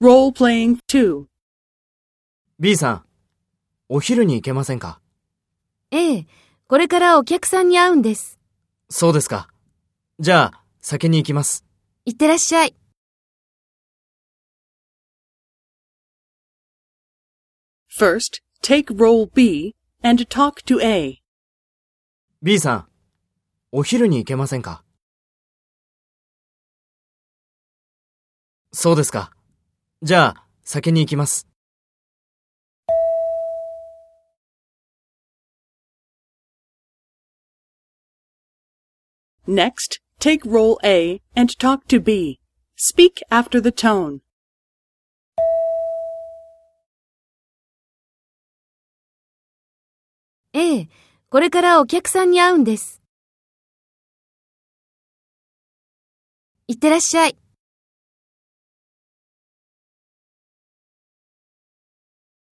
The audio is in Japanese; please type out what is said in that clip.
Role-playing 2. B さん、お昼に行けませんか？ええ、これからお客さんに会うんです。そうですか。じゃあ、先に行きます。いってらっしゃい。First, take role B and talk to A. B さん、お昼に行けませんか？そうですか。じゃあ、先に行きます。Next, take role A and talk to B. Speak after the tone. ええ、これからお客さんに会うんです。いってらっしゃい。